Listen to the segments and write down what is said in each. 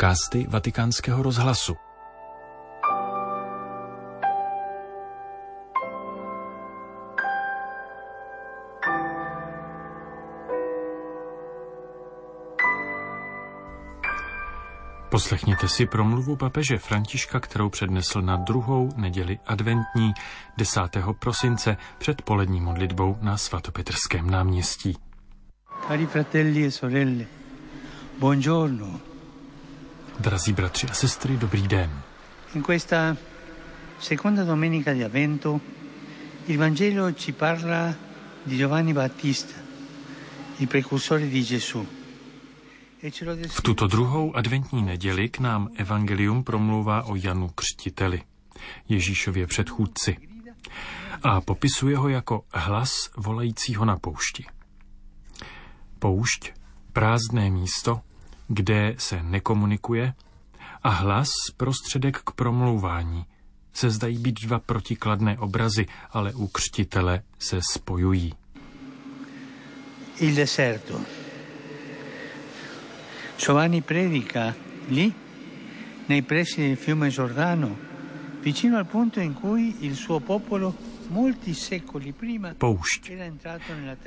podcasty Vatikánského rozhlasu. Poslechněte si promluvu papeže Františka, kterou přednesl na druhou neděli adventní 10. prosince před polední modlitbou na svatopetrském náměstí. Cari fratelli e sorelle, buongiorno. Drazí bratři a sestry, dobrý den. In questa seconda domenica di Avvento il Vangelo ci parla di Giovanni Battista, il precursore di Gesù. E V tuto druhou adventní neděli k nám evangelium promlouvá o Janu Křtiteli, Ježíšově předchůdci, a popisuje ho jako hlas volajícího na poušti. Poušť, prázdné místo, kde se nekomunikuje, a hlas, prostředek k promlouvání, se zdají být dva protikladné obrazy, ale u křtitele se spojují. il deserto. Giovanni predica lì, nei pressi del fiume Giordano, vicino al punto in cui il suo popolo, Poušť.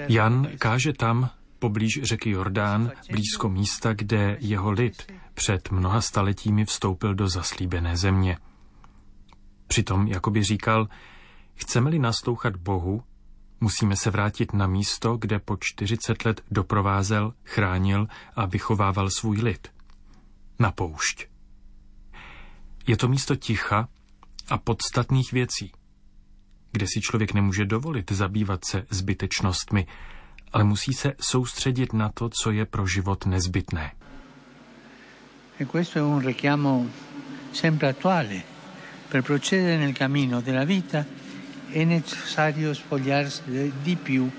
Jan káže tam, poblíž řeky Jordán, blízko místa, kde jeho lid před mnoha staletími vstoupil do zaslíbené země. Přitom jakoby říkal, chceme-li naslouchat Bohu, musíme se vrátit na místo, kde po 40 let doprovázel, chránil a vychovával svůj lid. Na poušť. Je to místo ticha a podstatných věcí, kde si člověk nemůže dovolit zabývat se zbytečnostmi, ale musí se soustředit na to, co je pro život nezbytné. E questo è un richiamo sempre attuale. Per procedere nel cammino della vita è necessario spogliarsi di più,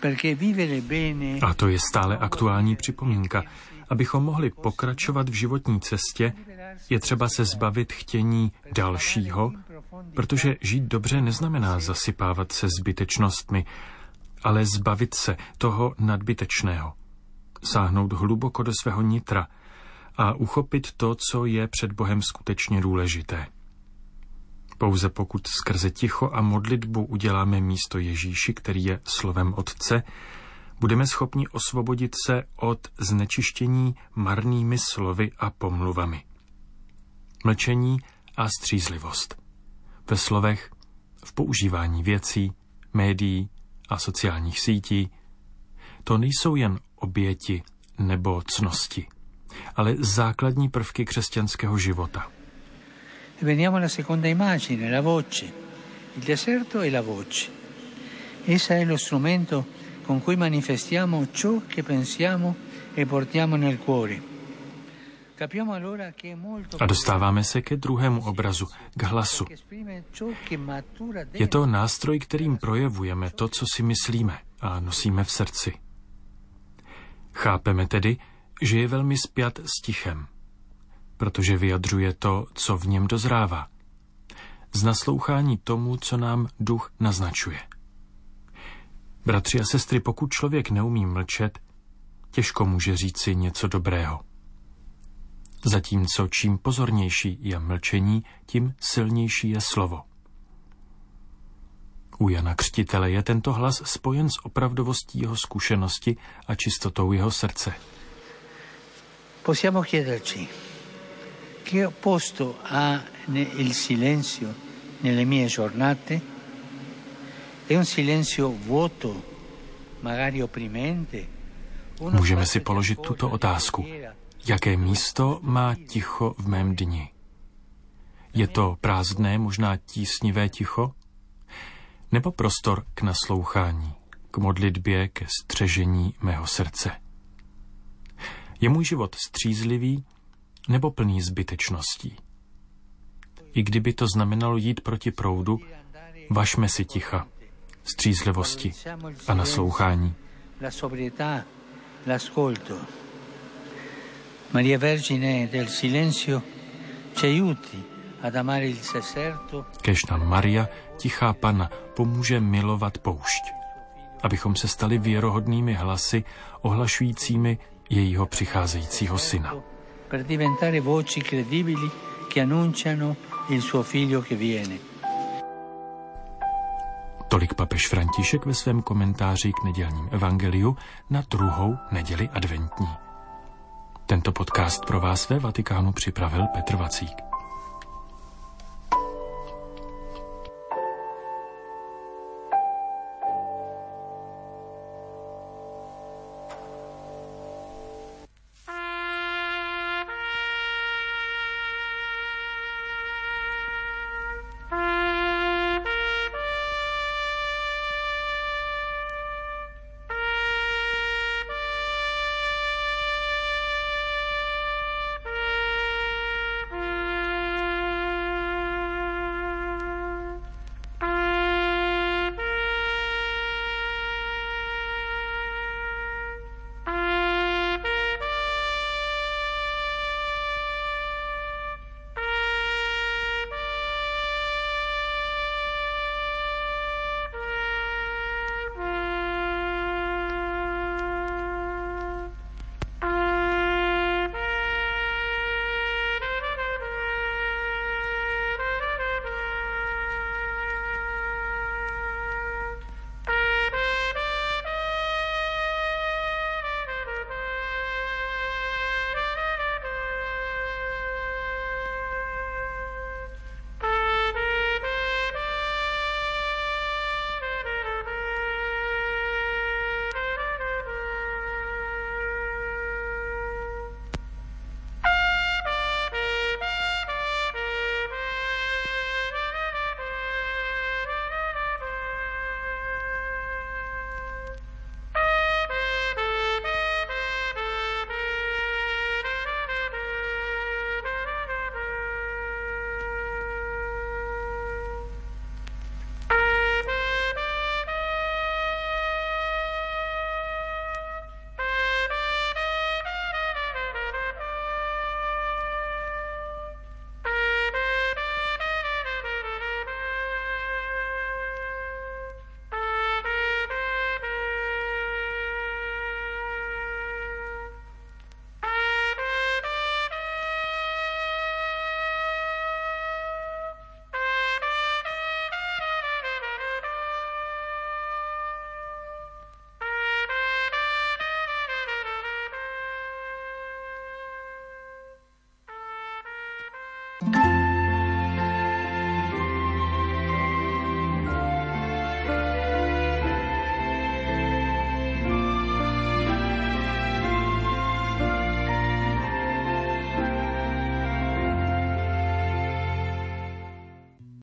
perché vivere bene A to je stále aktuální připomínka. Abychom mohli pokračovat v životní cestě, je třeba se zbavit chtění dalšího, protože žít dobře neznamená zasypávat se zbytečnostmi, ale zbavit se toho nadbytečného. Sáhnout hluboko do svého nitra a uchopit to, co je před Bohem skutečně důležité. Pouze pokud skrze ticho a modlitbu uděláme místo Ježíši, který je slovem Otce, budeme schopni osvobodit se od znečištění marnými slovy a pomluvami. Mlčení a střízlivost. Ve slovech, v používání věcí, médií a sociálních sítí, to nejsou jen oběti nebo cnosti, ale základní prvky křesťanského života. Veniamo alla seconda immagine, la voce. Il deserto è la voce. Essa è lo strumento con cui manifestiamo ciò che pensiamo e portiamo nel cuore. Capiamo allora che è molto A dostáváme se ke druhému obrazu, k hlasu. Je to nástroj, kterým projevujeme to, co si myslíme a nosíme v srdci. Chápeme tedy, že je velmi spjat s tichem, protože vyjadřuje to, co v něm dozrává. Z naslouchání tomu, co nám duch naznačuje. Bratři a sestry, pokud člověk neumí mlčet, těžko může říci něco dobrého. Zatímco čím pozornější je mlčení, tím silnější je slovo. U Jana Křtitele je tento hlas spojen s opravdovostí jeho zkušenosti a čistotou jeho srdce. Possiamo chiederci che posto ha il silenzio nelle mie giornate? È un silenzio vuoto, magari opprimente? Můžeme si položit tuto otázku. Jaké místo má ticho v mém dni? Je to prázdné, možná tísnivé ticho? Nebo prostor k naslouchání, k modlitbě, ke střežení mého srdce? Je můj život střízlivý nebo plný zbytečností? I kdyby to znamenalo jít proti proudu, vašme si ticha, střízlivosti a naslouchání. la sobrietà, l'ascolto. Maria Vergine del silenzio ci aiuti ad amare il deserto Kež nám Maria, tichá pana, pomůže milovat poušť, abychom se stali věrohodnými hlasy ohlašujícími jejího přicházejícího syna. per diventare voci credibili che annunciano il suo figlio che viene. Tolik papež František ve svém komentáři k nedělním evangeliu na druhou neděli adventní. Tento podcast pro vás ve Vatikánu připravil Petr Vacík.